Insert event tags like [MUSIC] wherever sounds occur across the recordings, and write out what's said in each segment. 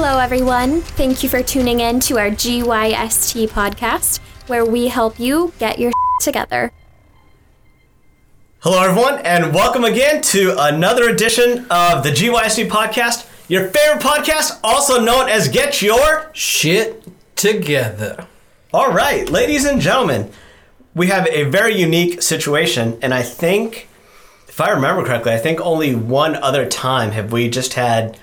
Hello, everyone. Thank you for tuning in to our GYST podcast, where we help you get your [LAUGHS] together. Hello, everyone, and welcome again to another edition of the GYST podcast, your favorite podcast, also known as Get Your. Shit together. All right, ladies and gentlemen, we have a very unique situation, and I think, if I remember correctly, I think only one other time have we just had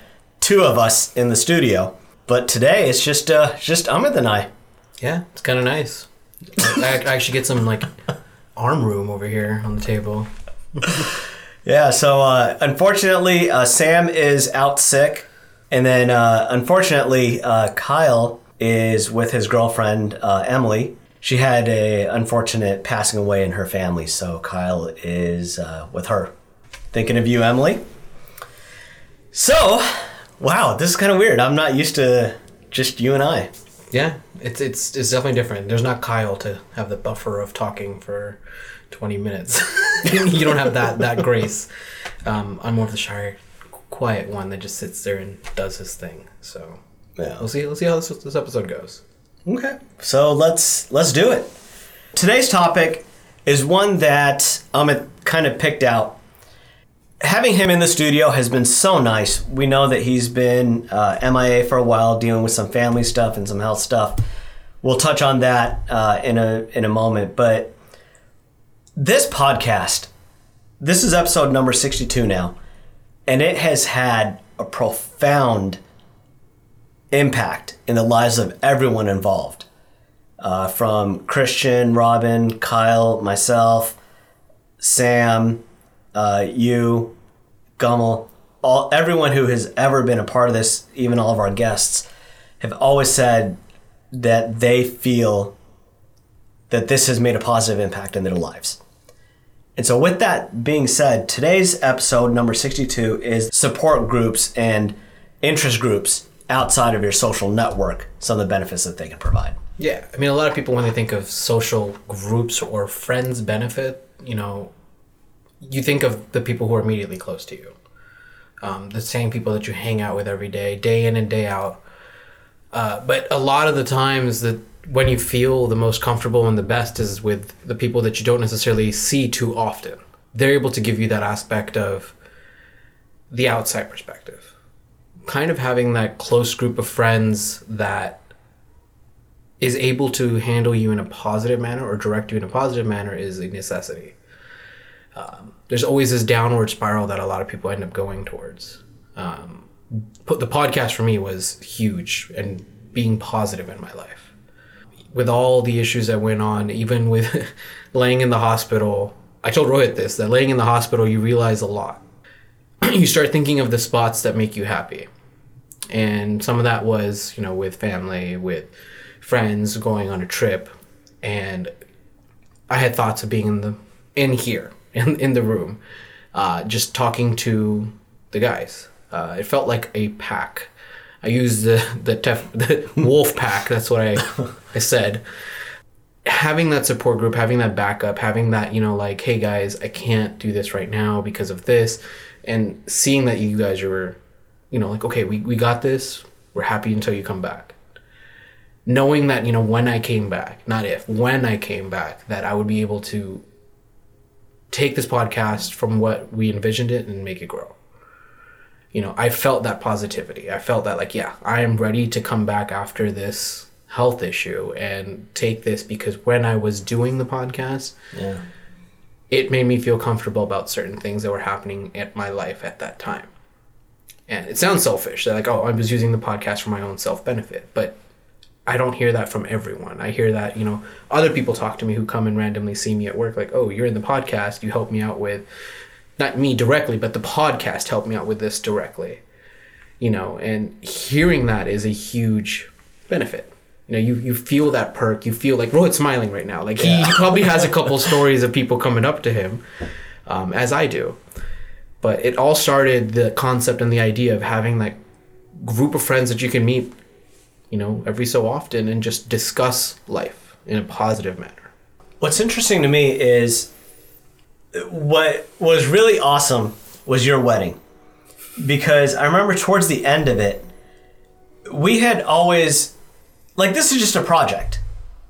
two of us in the studio. But today it's just uh, just Amit and I. Yeah, it's kind of nice. I, I actually get some like arm room over here on the table. [LAUGHS] Yeah, so uh, unfortunately, uh, Sam is out sick. And then uh, unfortunately, uh, Kyle is with his girlfriend, uh, Emily. She had a unfortunate passing away in her family, so Kyle is uh, with her. Thinking of you, Emily. So, wow, this is kind of weird. I'm not used to just you and I. Yeah, it's it's it's definitely different. There's not Kyle to have the buffer of talking for 20 minutes. [LAUGHS] you don't have that that grace. Um, I'm more of the shy, quiet one that just sits there and does his thing. So Yeah. we'll see. We'll see how this, this episode goes. Okay. So let's let's do it. Today's topic is one that Amit kind of picked out. Having him in the studio has been so nice. We know that he's been uh, MIA for a while, dealing with some family stuff and some health stuff. We'll touch on that uh, in a in a moment. But this podcast, this is episode number sixty-two now, and it has had a profound impact in the lives of everyone involved. Uh, from Christian, Robin, Kyle, myself, Sam, uh, you, Gummel, all everyone who has ever been a part of this, even all of our guests, have always said that they feel that this has made a positive impact in their lives. And so, with that being said, today's episode number 62 is support groups and interest groups outside of your social network, some of the benefits that they can provide. Yeah, I mean, a lot of people when they think of social groups or friends benefit, you know, you think of the people who are immediately close to you, um, the same people that you hang out with every day, day in and day out. Uh, but a lot of the times that when you feel the most comfortable and the best is with the people that you don't necessarily see too often. They're able to give you that aspect of the outside perspective. Kind of having that close group of friends that is able to handle you in a positive manner or direct you in a positive manner is a necessity. Um, there's always this downward spiral that a lot of people end up going towards. Um, the podcast for me was huge and being positive in my life. With all the issues that went on, even with [LAUGHS] laying in the hospital, I told Rohit this that laying in the hospital, you realize a lot. [CLEARS THROAT] you start thinking of the spots that make you happy. And some of that was, you know, with family, with friends going on a trip and i had thoughts of being in the in here in, in the room uh, just talking to the guys. Uh, it felt like a pack. I used the the, tef- [LAUGHS] the wolf pack that's what i i said. Having that support group having that backup having that you know like hey guys i can't do this right now because of this and seeing that you guys are you know like okay we, we got this we're happy until you come back. Knowing that you know when I came back, not if, when I came back, that I would be able to take this podcast from what we envisioned it and make it grow. You know, I felt that positivity. I felt that like, yeah, I am ready to come back after this health issue and take this because when I was doing the podcast, Yeah. it made me feel comfortable about certain things that were happening at my life at that time. And it sounds selfish. They're like, oh, I was using the podcast for my own self benefit. But I don't hear that from everyone. I hear that, you know, other people talk to me who come and randomly see me at work, like, oh, you're in the podcast. You helped me out with, not me directly, but the podcast helped me out with this directly. You know, and hearing that is a huge benefit. You know, you, you feel that perk. You feel like Rohit's smiling right now. Like he, he [LAUGHS] probably has a couple stories of people coming up to him, um, as I do. But it all started the concept and the idea of having that group of friends that you can meet, you know, every so often and just discuss life in a positive manner. What's interesting to me is what was really awesome was your wedding. Because I remember towards the end of it, we had always like this is just a project.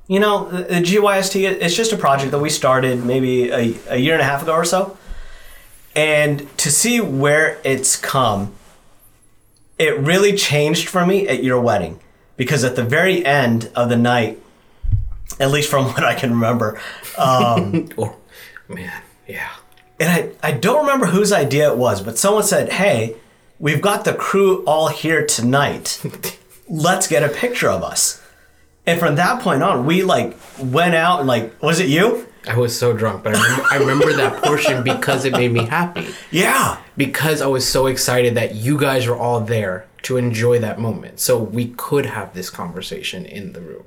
You know, the, GYST it's just a project that we started maybe a, a year and a half ago or so. And to see where it's come, it really changed for me at your wedding because at the very end of the night, at least from [LAUGHS] what I can remember, um, [LAUGHS] Oh, man, yeah. and I, I don't remember whose idea it was, but someone said, Hey, we've got the crew all here tonight. [LAUGHS] Let's get a picture of us. And from that point on, we like went out and like, was it you? I was so drunk, but I remember, I remember that portion because it made me happy. Yeah. Because I was so excited that you guys were all there to enjoy that moment. So we could have this conversation in the room.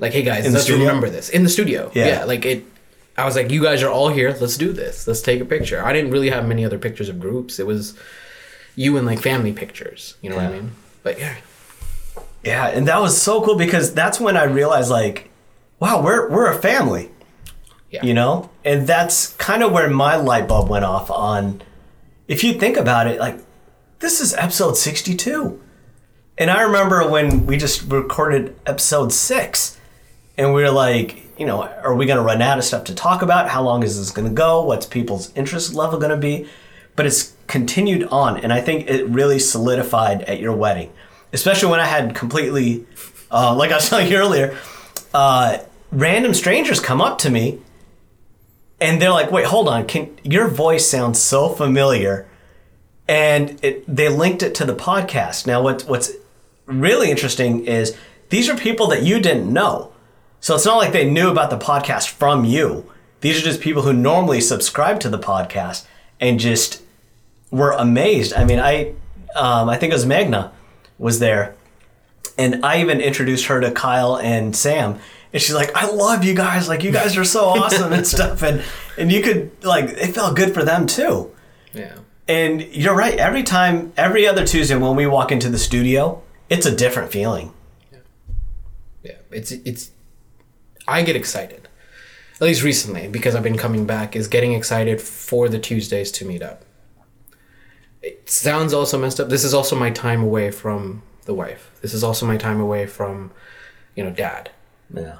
Like, hey guys, Mm-hmm. let's remember this. In the studio. Yeah. Yeah. Like it I was like, you guys are all here, let's do this. Let's take a picture. I didn't really have many other pictures of groups. It was you and like family pictures. You know what I mean? But yeah. Yeah. And that was so cool because that's when I realized like, wow, we're we're a family. Yeah. You know? And that's kind of where my light bulb went off on if you think about it, like this is episode 62. And I remember when we just recorded episode six, and we were like, you know, are we going to run out of stuff to talk about? How long is this going to go? What's people's interest level going to be? But it's continued on, and I think it really solidified at your wedding, especially when I had completely, uh, like I was [LAUGHS] telling you earlier, uh, random strangers come up to me, and they're like, "Wait, hold on, can your voice sounds so familiar?" And it, they linked it to the podcast. Now, what, what's really interesting is these are people that you didn't know. So it's not like they knew about the podcast from you. These are just people who normally subscribe to the podcast and just were amazed. I mean, I um, I think it was Magna was there, and I even introduced her to Kyle and Sam. And she's like, "I love you guys! Like, you guys are so [LAUGHS] awesome and stuff." And and you could like, it felt good for them too. Yeah. And you're right. Every time, every other Tuesday when we walk into the studio, it's a different feeling. Yeah, yeah. it's it's. I get excited, at least recently, because I've been coming back. Is getting excited for the Tuesdays to meet up. It sounds also messed up. This is also my time away from the wife. This is also my time away from, you know, dad. Yeah.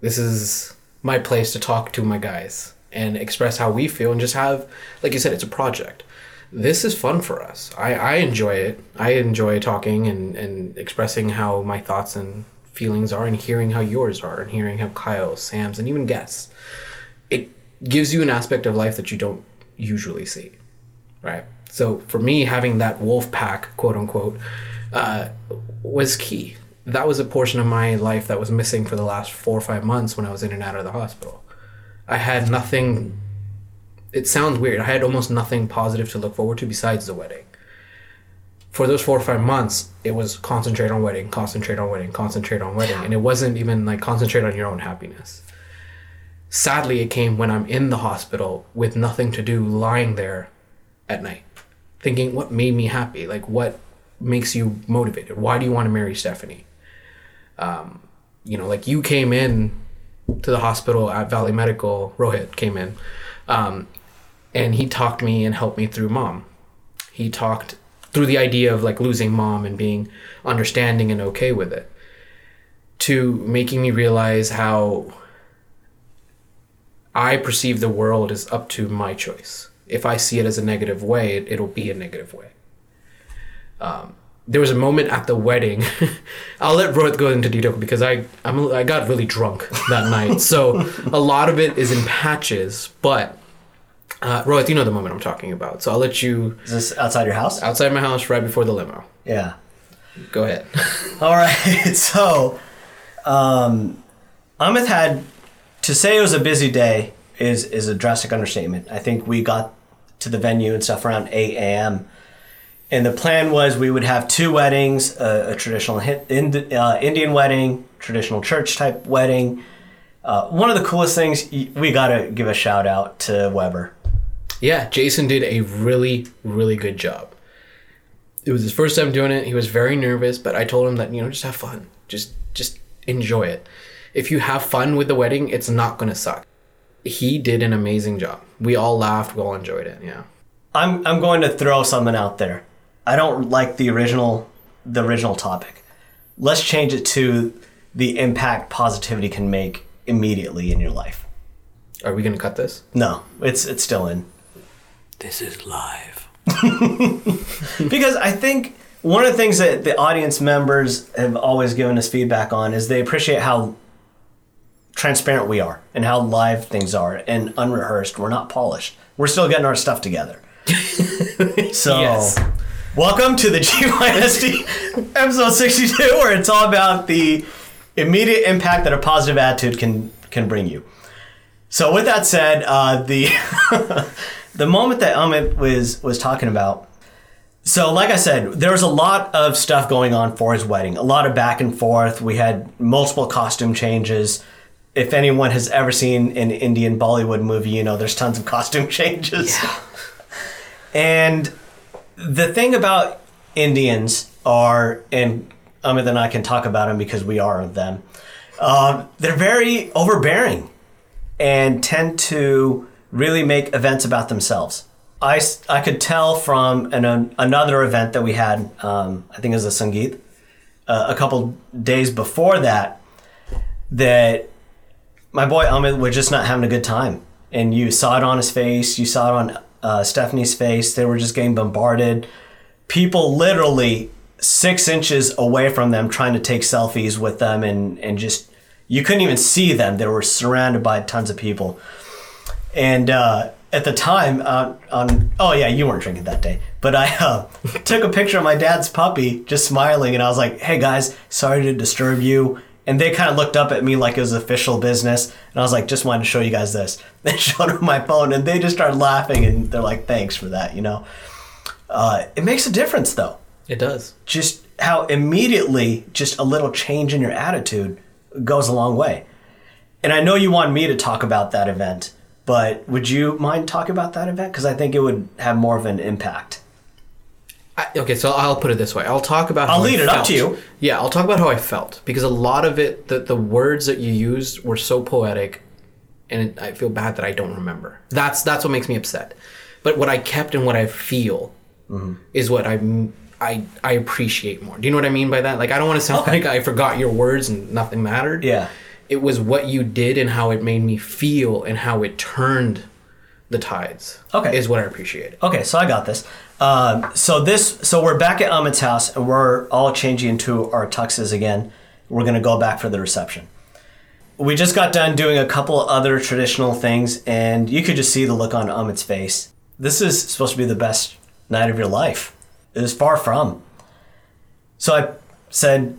This is my place to talk to my guys and express how we feel and just have, like you said, it's a project. This is fun for us. I, I enjoy it. I enjoy talking and, and expressing how my thoughts and feelings are and hearing how yours are and hearing how Kyle's, Sam's, and even guests. It gives you an aspect of life that you don't usually see. Right? So for me, having that wolf pack, quote unquote, uh, was key. That was a portion of my life that was missing for the last four or five months when I was in and out of the hospital. I had nothing. It sounds weird. I had almost nothing positive to look forward to besides the wedding. For those four or five months, it was concentrate on wedding, concentrate on wedding, concentrate on wedding, and it wasn't even like concentrate on your own happiness. Sadly, it came when I'm in the hospital with nothing to do, lying there at night, thinking, what made me happy? Like, what makes you motivated? Why do you want to marry Stephanie? Um, you know, like you came in to the hospital at Valley Medical, Rohit came in, um, and he talked me and helped me through mom. He talked through the idea of like losing mom and being understanding and okay with it to making me realize how I perceive the world is up to my choice. If I see it as a negative way, it, it'll be a negative way. Um, there was a moment at the wedding. [LAUGHS] I'll let Rohit go into detail because I I'm, I got really drunk that night, so a lot of it is in patches. But uh, Rohit, you know the moment I'm talking about, so I'll let you Is this outside your house? outside my house right before the limo. Yeah. Go ahead. [LAUGHS] All right. [LAUGHS] So, um, Amit had to say it was a busy day is is a drastic understatement. I think we got to the venue and stuff around 8 a.m. And the plan was we would have two weddings: a, a traditional Ind- uh, Indian wedding, traditional church type wedding. Uh, one of the coolest things we got to give a shout out to Weber. Yeah, Jason did a really, really good job. It was his first time doing it. He was very nervous, but I told him that, you know, just have fun. Just just enjoy it. If you have fun with the wedding, it's not gonna suck. He did an amazing job. We all laughed, we all enjoyed it, yeah. I'm I'm going to throw something out there. I don't like the original the original topic. let's change it to the impact positivity can make immediately in your life. Are we gonna cut this? No, it's it's still in. This is live. [LAUGHS] [LAUGHS] because I think one of the things that the audience members have always given us feedback on is they appreciate how transparent we are and how live things are and unrehearsed. We're not polished. We're still getting our stuff together. [LAUGHS] so, Yes. welcome to the GYST episode 62, where it's all about the immediate impact that a positive attitude can can bring you. So, with that said, uh, the the moment that Amit was was talking about so, like I said, there was a lot of stuff going on for his wedding, a lot of back and forth. We had multiple costume changes. If anyone has ever seen an Indian Bollywood movie, you know there's tons of costume [LAUGHS] changes. Yeah. and the thing about Indians are, and Amit and I can talk about them because we are them, um, they're very overbearing and tend to really make events about themselves. I, I could tell from an, an, another event that we had, um, I think it was a Sangeet, uh, a couple days before that, that my boy Amit was just not having a good time. And you saw it on his face, you saw it on uh, Stephanie's face. They were just getting bombarded. People literally six inches away from them trying to take selfies with them, and, and just, you couldn't even see them. They were surrounded by tons of people. And uh, at the time, uh, on oh yeah, you weren't drinking that day, but I uh, [LAUGHS] took a picture of my dad's puppy, just smiling, and I was like, "Hey guys, sorry to disturb you." And they kind of looked up at me like it was official business, and I was like, "Just wanted to show you guys this." [LAUGHS] They showed them my phone, and they just started laughing, and they're like, "Thanks for that," you know. Uh, it makes a difference, though It does. just how immediately just a little change in your attitude goes a long way. And I know you want me to talk about that event, but would you mind talking about that event? Because I think it would have more of an impact. I, okay, so I'll put it this way. I'll talk about. I'll lead it up to you. Yeah, I'll talk about how I felt because a lot of it, the the words that you used were so poetic, and it, I feel bad that I don't remember. That's that's what makes me upset. But what I kept and what I feel Mm-hmm. is what I I I appreciate more. Do you know what I mean by that? Like I don't want to sound like I forgot your words and nothing mattered. Yeah. It was what you did and how it made me feel and how it turned the tides. Okay. is what I appreciate. Okay, so I got this. Um, so this, so we're back at Amit's house, and we're all changing into our tuxes again. We're gonna go back for the reception. We just got done doing a couple other traditional things, and you could just see the look on Amit's face. This is supposed to be the best night of your life. It was far from. So I said,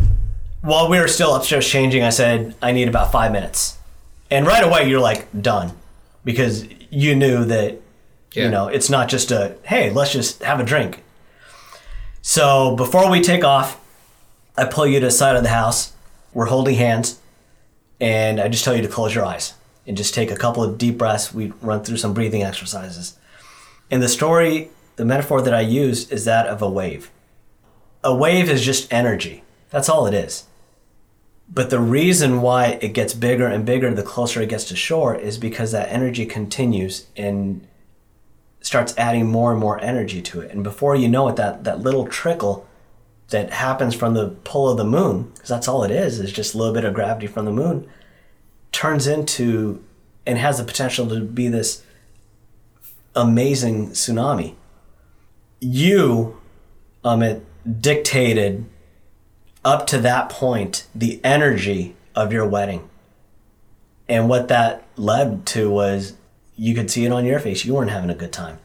while we were still upstairs changing, I said, I need about five minutes. And right away, you're like, done. Because you knew that Yeah. you know, it's not just a, hey, let's just have a drink. So before we take off, I pull you to the side of the house. We're holding hands. And I just tell you to close your eyes and just take a couple of deep breaths. We run through some breathing exercises. And the story, the metaphor that I used is that of a wave. A wave is just energy. That's all it is. But the reason why it gets bigger and bigger the closer it gets to shore is because that energy continues and starts adding more and more energy to it. And before you know it, that, that little trickle that happens from the pull of the moon, because that's all it is, is just a little bit of gravity from the moon, turns into and has the potential to be this amazing tsunami. You, Amit, dictated up to that point the energy of your wedding. And what that led to was you could see it on your face. You weren't having a good time.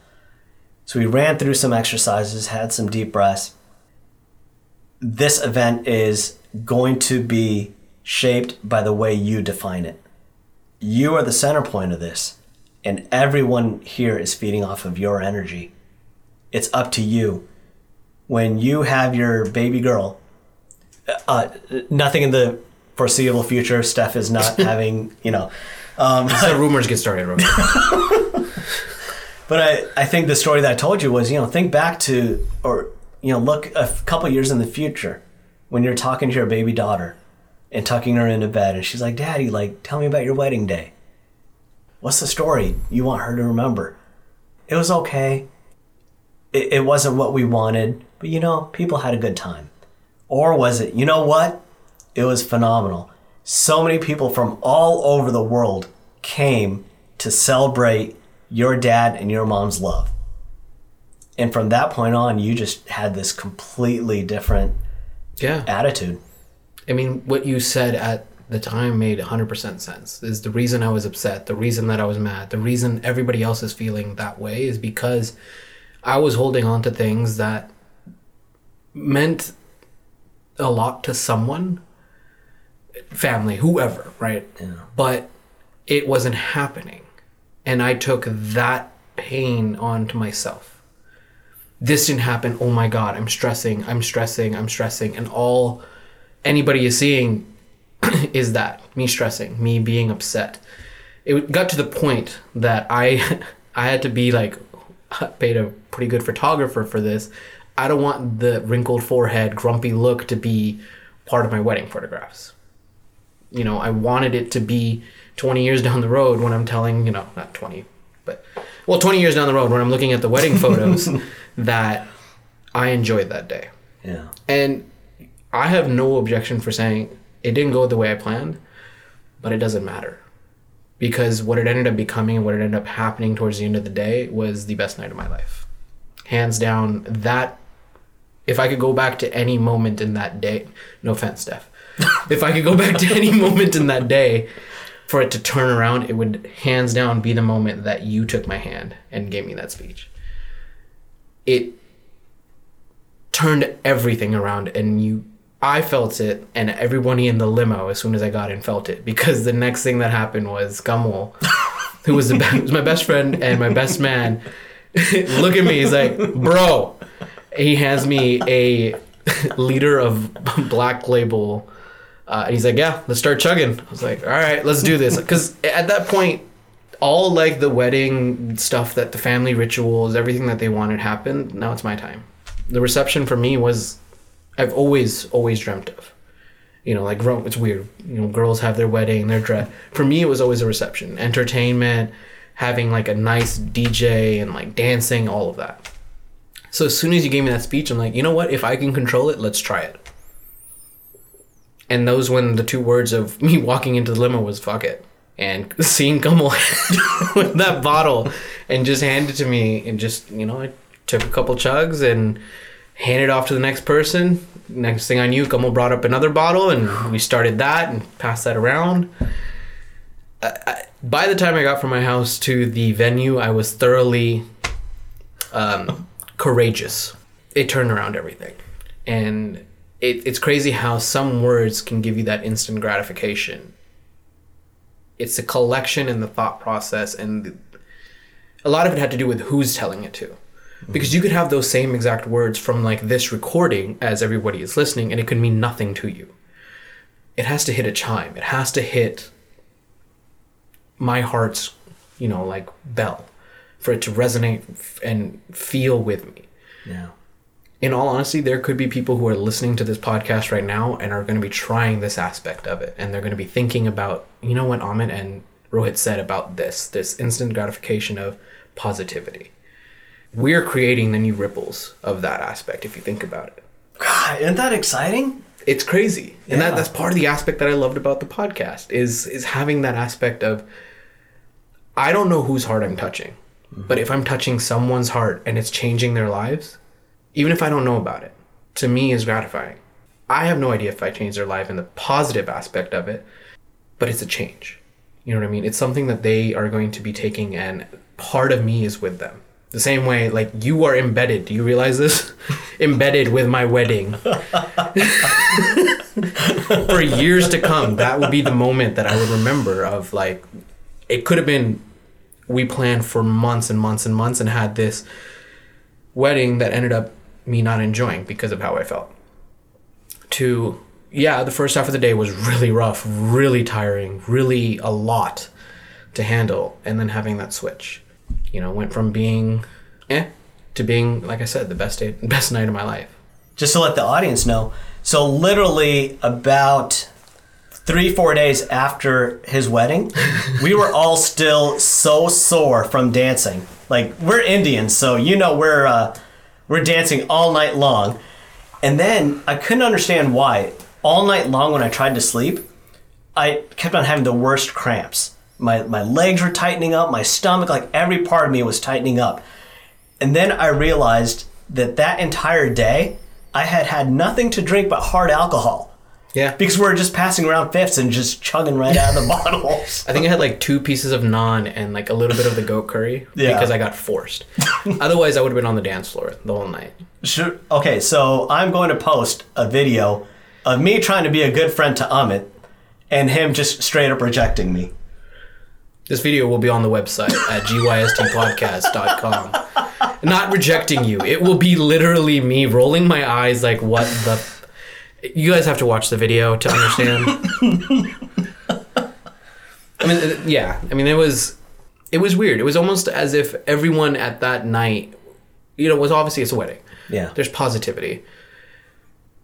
So we ran through some exercises, had some deep breaths. This event is going to be shaped by the way you define it. You are the center point of this, and everyone here is feeding off of your energy. It's up to you. When you have your baby girl, uh, nothing in the foreseeable future, Steph is not [LAUGHS] having, you know, um, So [LAUGHS] rumors get started. But I, I think the story that I told you was, you know, think back to, or, you know, look a couple years in the future when you're talking to your baby daughter and tucking her into bed and she's like, Daddy, like, tell me about your wedding day. What's the story you want her to remember? It was okay. It, it wasn't what we wanted, but you know, people had a good time. Or was it, you know what? It was phenomenal. So many people from all over the world came to celebrate your dad and your mom's love. And from that point on, you just had this completely different Yeah. attitude. I mean, what you said at the time made 100% sense. Is the reason I was upset, the reason that I was mad, the reason everybody else is feeling that way is because I was holding on to things that meant a lot to someone, family, whoever, right? But it wasn't happening. And I took that pain onto myself. This didn't happen. Oh my God, I'm stressing, I'm stressing, I'm stressing. And all anybody is seeing [CLEARS THROAT] is that me stressing, me being upset. It got to the point that I [LAUGHS] I had to be like [LAUGHS] paid a pretty good photographer for this. I don't want the wrinkled forehead, grumpy look to be part of my wedding photographs. You know, I wanted it to be 20 years down the road when I'm telling, you know, not 20, but well, 20 years down the road when I'm looking at the wedding photos [LAUGHS] that I enjoyed that day. Yeah. And I have no objection for saying it didn't go the way I planned, but it doesn't matter. Because what it ended up becoming and what it ended up happening towards the end of the day was the best night of my life. Hands down, that, if I could go back to any moment in that day, no offense, Steph, [LAUGHS] if I could go back to any moment in that day for it to turn around, it would hands down be the moment that you took my hand and gave me that speech. It turned everything around and you I felt it and everybody in the limo as soon as I got in felt it because the next thing that happened was Gamal who was the [LAUGHS] was my best friend and my best man [LAUGHS] look at me he's like bro he hands me a [LAUGHS] liter of [LAUGHS] black label uh, and he's like yeah let's start chugging I was like all right let's do this because at that point all like the wedding stuff that the family rituals everything that they wanted happened now it's my time the reception for me was I've always always dreamt of. You know, like it's weird. You know, girls have their wedding, their dress. For me, it was always a reception, entertainment, having like a nice DJ and like dancing, all of that. So as soon as you gave me that speech, I'm like, you know what? If I can control it, let's try it. And those when the two words of [LAUGHS] me walking into the limo was "fuck it," and [LAUGHS] seeing Kamal [LAUGHS] with that bottle and just hand it to me, and just you know, I took a couple chugs and handed off to the next person. Next thing I knew, Kamal brought up another bottle, and we started that and passed that around. I, I, by the time I got from my house to the venue, I was thoroughly um, courageous. It turned around everything, and it, it's crazy how some words can give you that instant gratification. It's the collection and the thought process, and the, a lot of it had to do with who's telling it to. Mm-hmm. Because you could have those same exact words from like this recording as everybody is listening and it could mean nothing to you. It has to hit a chime. It has to hit my heart's you know like bell for it to resonate and feel with me. Yeah. in all honesty there could be people who are listening to this podcast right now and are going to be trying this aspect of it and they're going to be thinking about you know what Amit and Rohit said about this this instant gratification of positivity. We're creating the new ripples of that aspect if you think about it. God, isn't that exciting? it's crazy. And that, that's part of the aspect that i loved about the podcast is is having that aspect of i don't know whose heart i'm touching but if i'm touching someone's heart and it's changing their lives even if i don't know about it to me is gratifying. I have no idea if i changed their life in the positive aspect of it but it's a change. You know what i mean? It's something that they are going to be taking and part of me is with them. The same way like you are embedded. Do you realize this? [LAUGHS] Embedded with my wedding. [LAUGHS] For years to come that would be the moment that i would remember of like it could have been we planned for months and months and months and had this wedding that ended up me not enjoying because of how i felt to yeah the first half of the day was really rough really tiring really a lot to handle and then having that switch you know went from being eh to being like i said the best day [LAUGHS] best night of my life Just to let the audience know. So, literally, about three, four days after his wedding, [LAUGHS] we were all still so sore from dancing. Like, we're Indians, so you know we're, uh, we're dancing all night long. And then I couldn't understand why. all night long when I tried to sleep, I kept on having the worst cramps. My my legs were tightening up, my stomach, like every part of me was tightening up. And then I realized that that entire day I had had nothing to drink but hard alcohol Yeah. because we're just passing around fifths and just chugging right out of the [LAUGHS] bottles. I think I had like two pieces of naan and like a little bit of the goat curry Yeah. because I got forced. [LAUGHS] Otherwise, I would have been on the dance floor the whole night. Sure. Okay, so I'm going to post a video of me trying to be a good friend to Amit and him just straight up rejecting me. This video will be on the website at gystpodcast.com. [LAUGHS] Not rejecting you. It will be literally me rolling my eyes like, what the. F-? You guys have to watch the video to understand. [LAUGHS] I mean, yeah. I mean, it was. It was weird. It was almost as if everyone at that night, you know, was obviously it's a wedding. Yeah. There's positivity.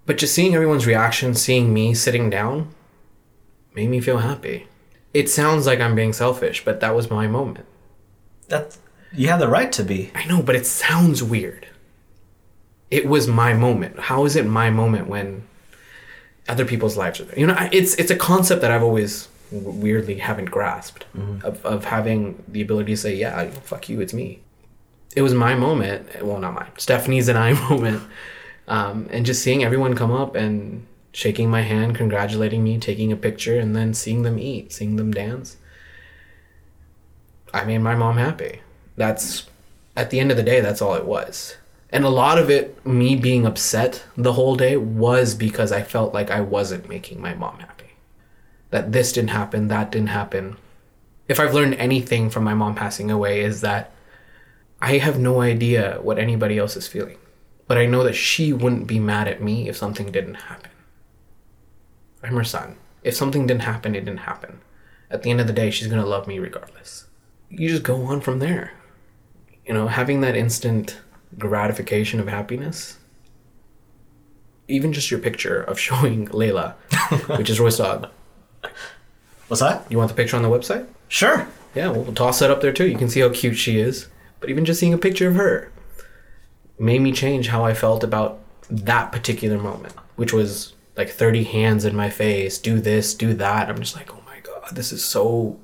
But just seeing everyone's reaction, seeing me sitting down, made me feel happy. It sounds like I'm being selfish, but that was my moment. That you have the right to be. I know, but it sounds weird. It was my moment. How is it my moment when other people's lives are there? You know, it's it's a concept that I've always weirdly haven't grasped of, of having the ability to say, yeah, fuck you, it's me. It was my moment. Well, not mine. Stephanie's and I [LAUGHS] moment. Um, and just seeing everyone come up and shaking my hand, congratulating me, taking a picture, and then seeing them eat, seeing them dance. I made my mom happy. That's at the end of the day, that's all it was. And a lot of it, me being upset the whole day, was because I felt like I wasn't making my mom happy. That this didn't happen, that didn't happen. If I've learned anything from my mom passing away, is that I have no idea what anybody else is feeling. But I know that she wouldn't be mad at me if something didn't happen. I'm her son. If something didn't happen, it didn't happen. At the end of the day, she's gonna love me regardless. You just go on from there. You know, having that instant gratification of happiness. Even just your picture of showing [LAUGHS] Layla, which is Roy's dog. What's that? You want the picture on the website? Sure. Yeah, we'll toss that up there too. You can see how cute she is. But even just seeing a picture of her made me change how I felt about that particular moment, which was like 30 hands in my face, do this, do that. I'm just like, oh my God, this is so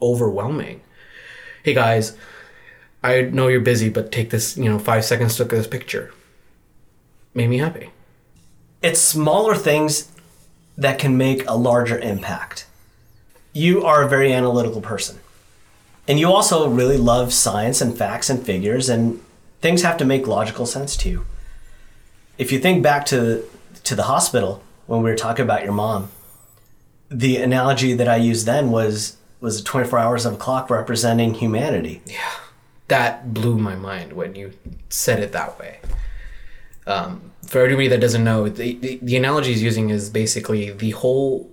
overwhelming. Hey guys, I know you're busy, but take this, you know, five seconds to look at this picture. Made me happy. It's smaller things that can make a larger impact. You are a very analytical person. And you also really love science and facts and figures, and things have to make logical sense to you. If you think back to, to the hospital when we were talking about your mom, the analogy that I used then was was 24 hours of a clock representing humanity. That blew my mind when you said it that way. Um, for everybody that doesn't know, the, the, the analogy he's using is basically the whole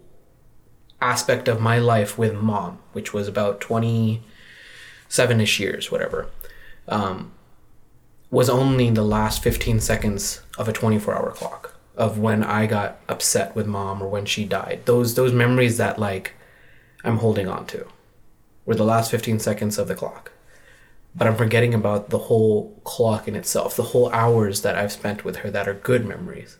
aspect of my life with mom, which was about 27 ish years, whatever, um, was only the last 15 seconds of a 24 hour clock of when I got upset with mom or when she died. Those, those memories that like I'm holding on to were the last 15 seconds of the clock but I'm forgetting about the whole clock in itself, the whole hours that I've spent with her that are good memories,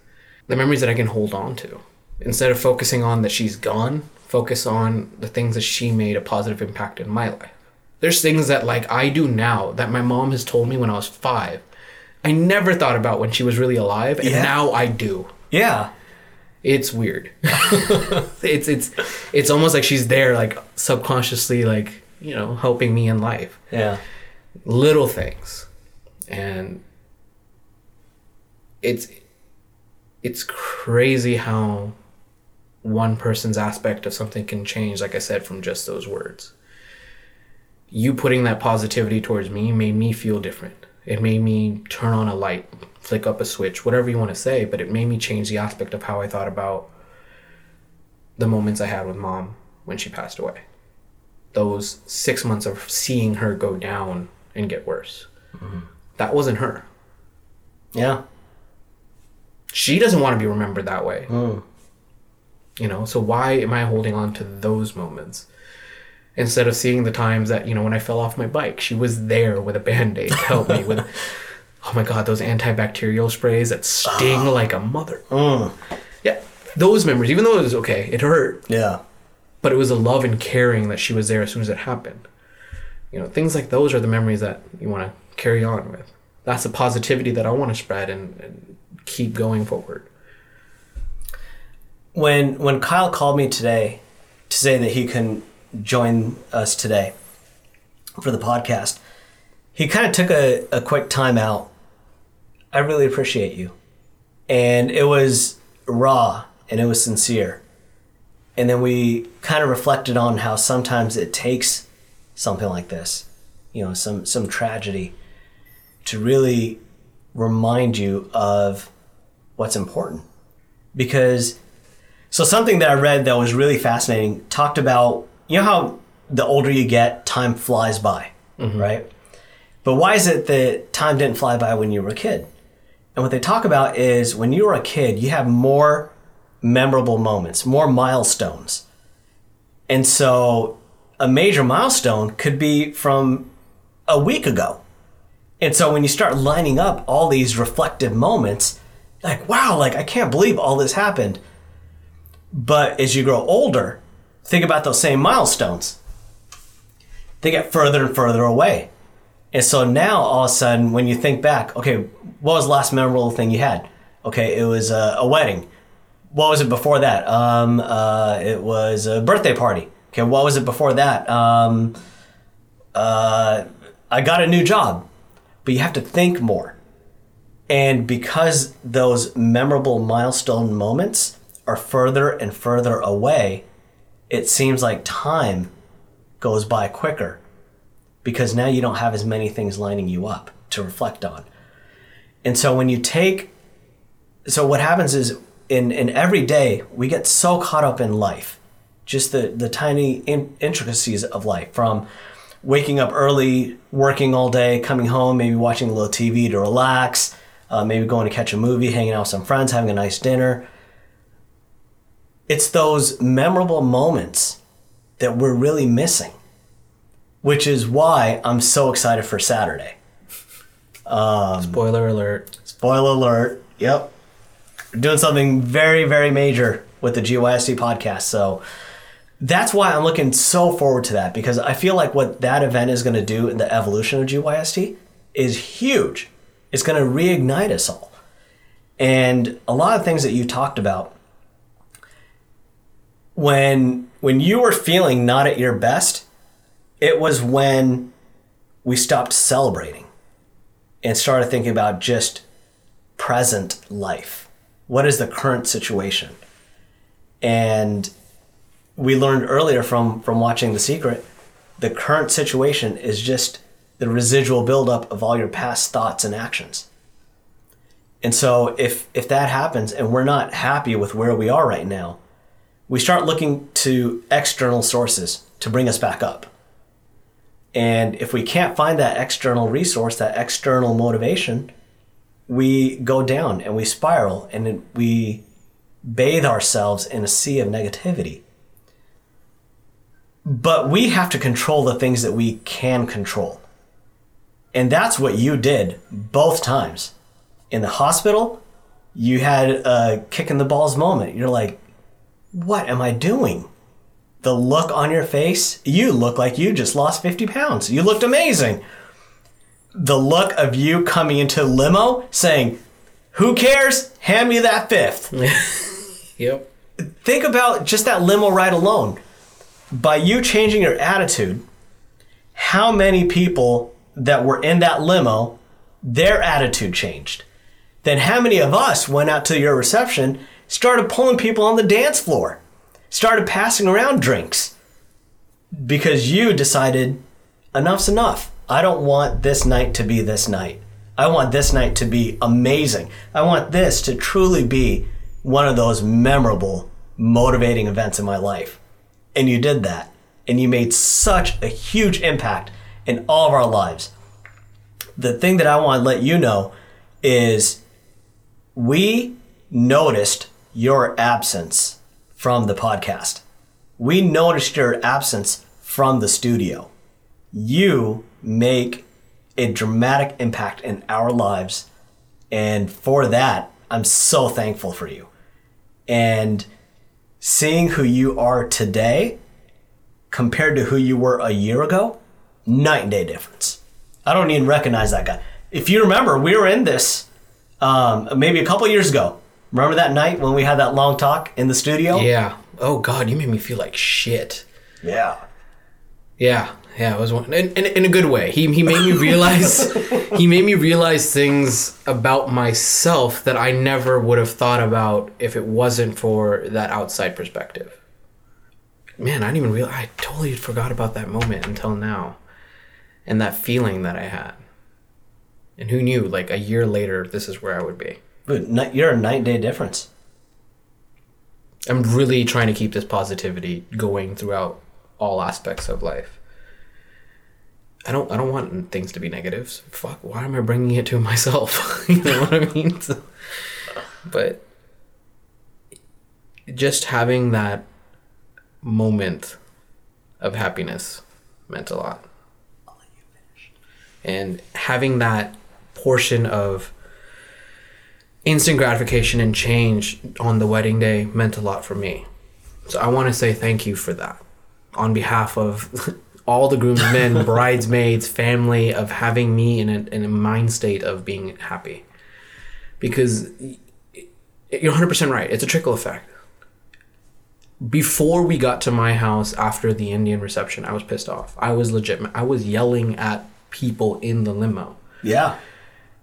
the memories that I can hold on to. Instead of focusing on that she's gone, focus on the things that she made a positive impact in my life. There's things that like I do now that my mom has told me when I was five. I never thought about when she was really alive, and Yeah. now I do. Yeah. It's weird. [LAUGHS] it's it's it's almost like she's there, like subconsciously, like you know, helping me in life Yeah. Little things. And it's it's crazy how one person's aspect of something can change like i said from just those words. You putting that positivity towards me made me feel different. It made me turn on a light flick up a switch whatever you want to say but it made me change the aspect of how i thought about the moments i had with mom when she passed away. Those six months of seeing her go down and get worse. Mm-hmm. That wasn't her. Yeah. She doesn't want to be remembered that way. Mm. You know, so why am I holding on to those moments? Instead of seeing the times that, you know, when I fell off my bike, she was there with a band aid to help me [LAUGHS] with, oh my God, those antibacterial sprays that sting ah. like a mother. Mm. Yeah, those memories, even though it was okay, it hurt, Yeah. but it was a love and caring that she was there as soon as it happened. You know, things like those are the memories that you want to carry on with. That's the positivity that I want to spread and, and keep going forward. When when Kyle called me today to say that he can join us today for the podcast, he kind of took a, a quick time out. I really appreciate you. And it was raw and it was sincere. And then we kind of reflected on how sometimes it takes something like this, you know, some some tragedy to really remind you of what's important. Because so something that I read that was really fascinating talked about you know how the older you get, time flies by, mm-hmm. right? But why is it that time didn't fly by when you were a kid? And what they talk about is when you were a kid, you have more memorable moments, more milestones. And so a major milestone could be from a week ago. And so when you start lining up all these reflective moments, like, wow, like I can't believe all this happened. But as you grow older, think about those same milestones. They get further and further away. And so now all of a sudden, when you think back, okay, what was the last memorable thing you had? Okay, it was a, a wedding. What was it before that? Um, uh, it was a birthday party. Okay, what was it before that? Um, uh, I got a new job. But you have to think more. And because those memorable milestone moments are further and further away, it seems like time goes by quicker because now you don't have as many things lining you up to reflect on. And so when you take, so what happens is in, in every day, we get so caught up in life, just the, the tiny in, intricacies of life from waking up early, working all day, coming home, maybe watching a little TV to relax, uh, maybe going to catch a movie, hanging out with some friends, having a nice dinner. It's those memorable moments that we're really missing, which is why I'm so excited for Saturday. Spoiler alert. Spoiler alert. Yep. We're doing something very, very major with the GYST podcast. So that's why I'm looking so forward to that because I feel like what that event is going to do in the evolution of GYST is huge. It's going to reignite us all. And a lot of things that you talked about when when you were feeling not at your best, it was when we stopped celebrating and started thinking about just present life. What is the current situation? And we learned earlier from from watching The Secret, the current situation is just the residual buildup of all your past thoughts and actions. And so if if that happens and we're not happy with where we are right now, we start looking to external sources to bring us back up. And if we can't find that external resource, that external motivation, we go down and we spiral and we bathe ourselves in a sea of negativity. But we have to control the things that we can control. And that's what you did both times. In the hospital, you had a kick in the balls moment. You're like, what am I doing? The look on your face, you look like you just lost 50 pounds. You looked amazing. The look of you coming into limo saying, Who cares? Hand me that fifth. [LAUGHS] Yep. Think about just that limo ride alone. By you changing your attitude, how many people that were in that limo, their attitude changed? Then how many of us went out to your reception, started pulling people on the dance floor, started passing around drinks? Because you decided enough's enough. I don't want this night to be this night. I want this night to be amazing. I want this to truly be one of those memorable, motivating events in my life. And you did that. And you made such a huge impact in all of our lives. The thing that I want to let you know is we noticed your absence from the podcast. We noticed your absence from the studio. You make a dramatic impact in our lives. And for that, I'm so thankful for you. and seeing who you are today compared to who you were a year ago, night and day difference. I don't even recognize that guy. If you remember, we were in this um, maybe a couple years ago. Remember that night when we had that long talk in the studio? Yeah. Oh God, you made me feel like shit. Yeah. Yeah, yeah, it was one in, in, in a good way. He he made me realize [LAUGHS] he made me realize things about myself that I never would have thought about if it wasn't for that outside perspective. Man, I didn't even realize I totally forgot about that moment until now. And that feeling that I had. And who knew like a year later this is where I would be. But you're a night day difference. I'm really trying to keep this positivity going throughout all aspects of life. I don't I don't want things to be negatives. Fuck, why am I bringing it to myself? [LAUGHS] you know what I mean? So- [LAUGHS] but just having that moment of happiness meant a lot. And having that portion of instant gratification and change on the wedding day meant a lot for me. So I want to say thank you for that on behalf of [LAUGHS] all the groomsmen, [LAUGHS] bridesmaids, family, of having me in a, in a mind state of being happy. Because you're 100% right. It's a trickle effect. Before we got to my house after the Indian reception, I was pissed off. I was legit. I was yelling at people in the limo Yeah.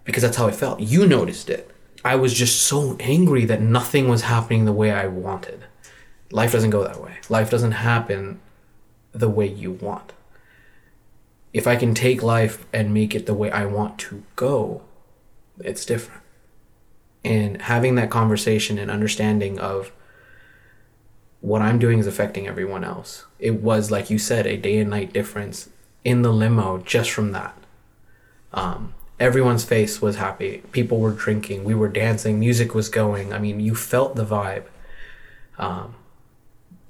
because that's how I felt. You noticed it. I was just so angry that nothing was happening the way I wanted. Life doesn't go that way. Life doesn't happen the way you want. If I can take life and make it the way I want to go, it's different. And having that conversation and understanding of what I'm doing is affecting everyone else. It was, like you said, a day and night difference in the limo just from that. Um, everyone's face was happy. People were drinking. We were dancing. Music was going. I mean, you felt the vibe. Um,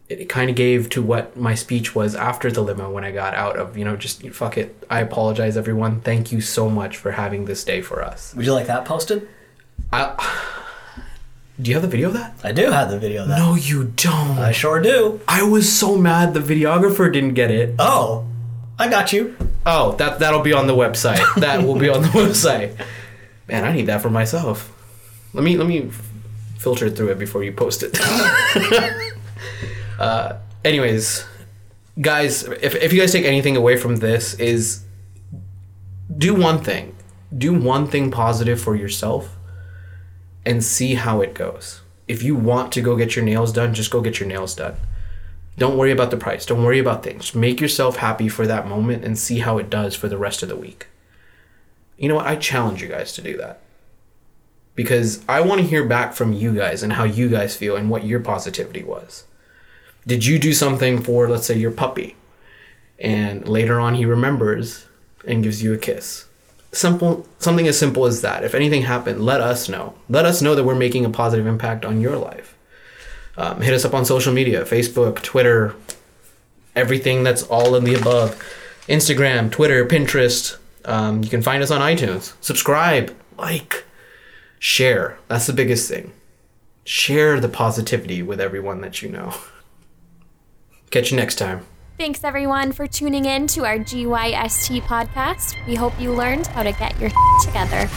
it, kind of gave to what my speech was after the limo when I got out of, you know, just fuck it. I apologize, everyone. Thank you so much for having this day for us. Would you like that posted? I, [SIGHS] do you have the video of that? I do have the video of that. No, you don't. I sure do. I was so mad the videographer didn't get it. Oh, I got you. Oh, that that'll be on the website. That will be on the [LAUGHS] website. Man, I need that for myself. Let me let me filter through it before you post it. [LAUGHS] uh, anyways, guys, if if you guys take anything away from this is do one thing. Do one thing positive for yourself and see how it goes. If you want to go get your nails done, just go get your nails done. Don't worry about the price. Don't worry about things. Make yourself happy for that moment and see how it does for the rest of the week. You know what? I challenge you guys to do that. Because I want to hear back from you guys and how you guys feel and what your positivity was. Did you do something for, let's say, your puppy? And later on, he remembers and gives you a kiss. Simple, something as simple as that. If anything happened, let us know. Let us know that we're making a positive impact on your life. Um, hit us up on social media Facebook, Twitter, everything that's all in the above Instagram, Twitter, Pinterest. Um, you can find us on iTunes. Subscribe, like, share. That's the biggest thing. Share the positivity with everyone that you know. [LAUGHS] Catch you next time. Thanks everyone for tuning in to our GYST podcast. We hope you learned how to get your [LAUGHS] together.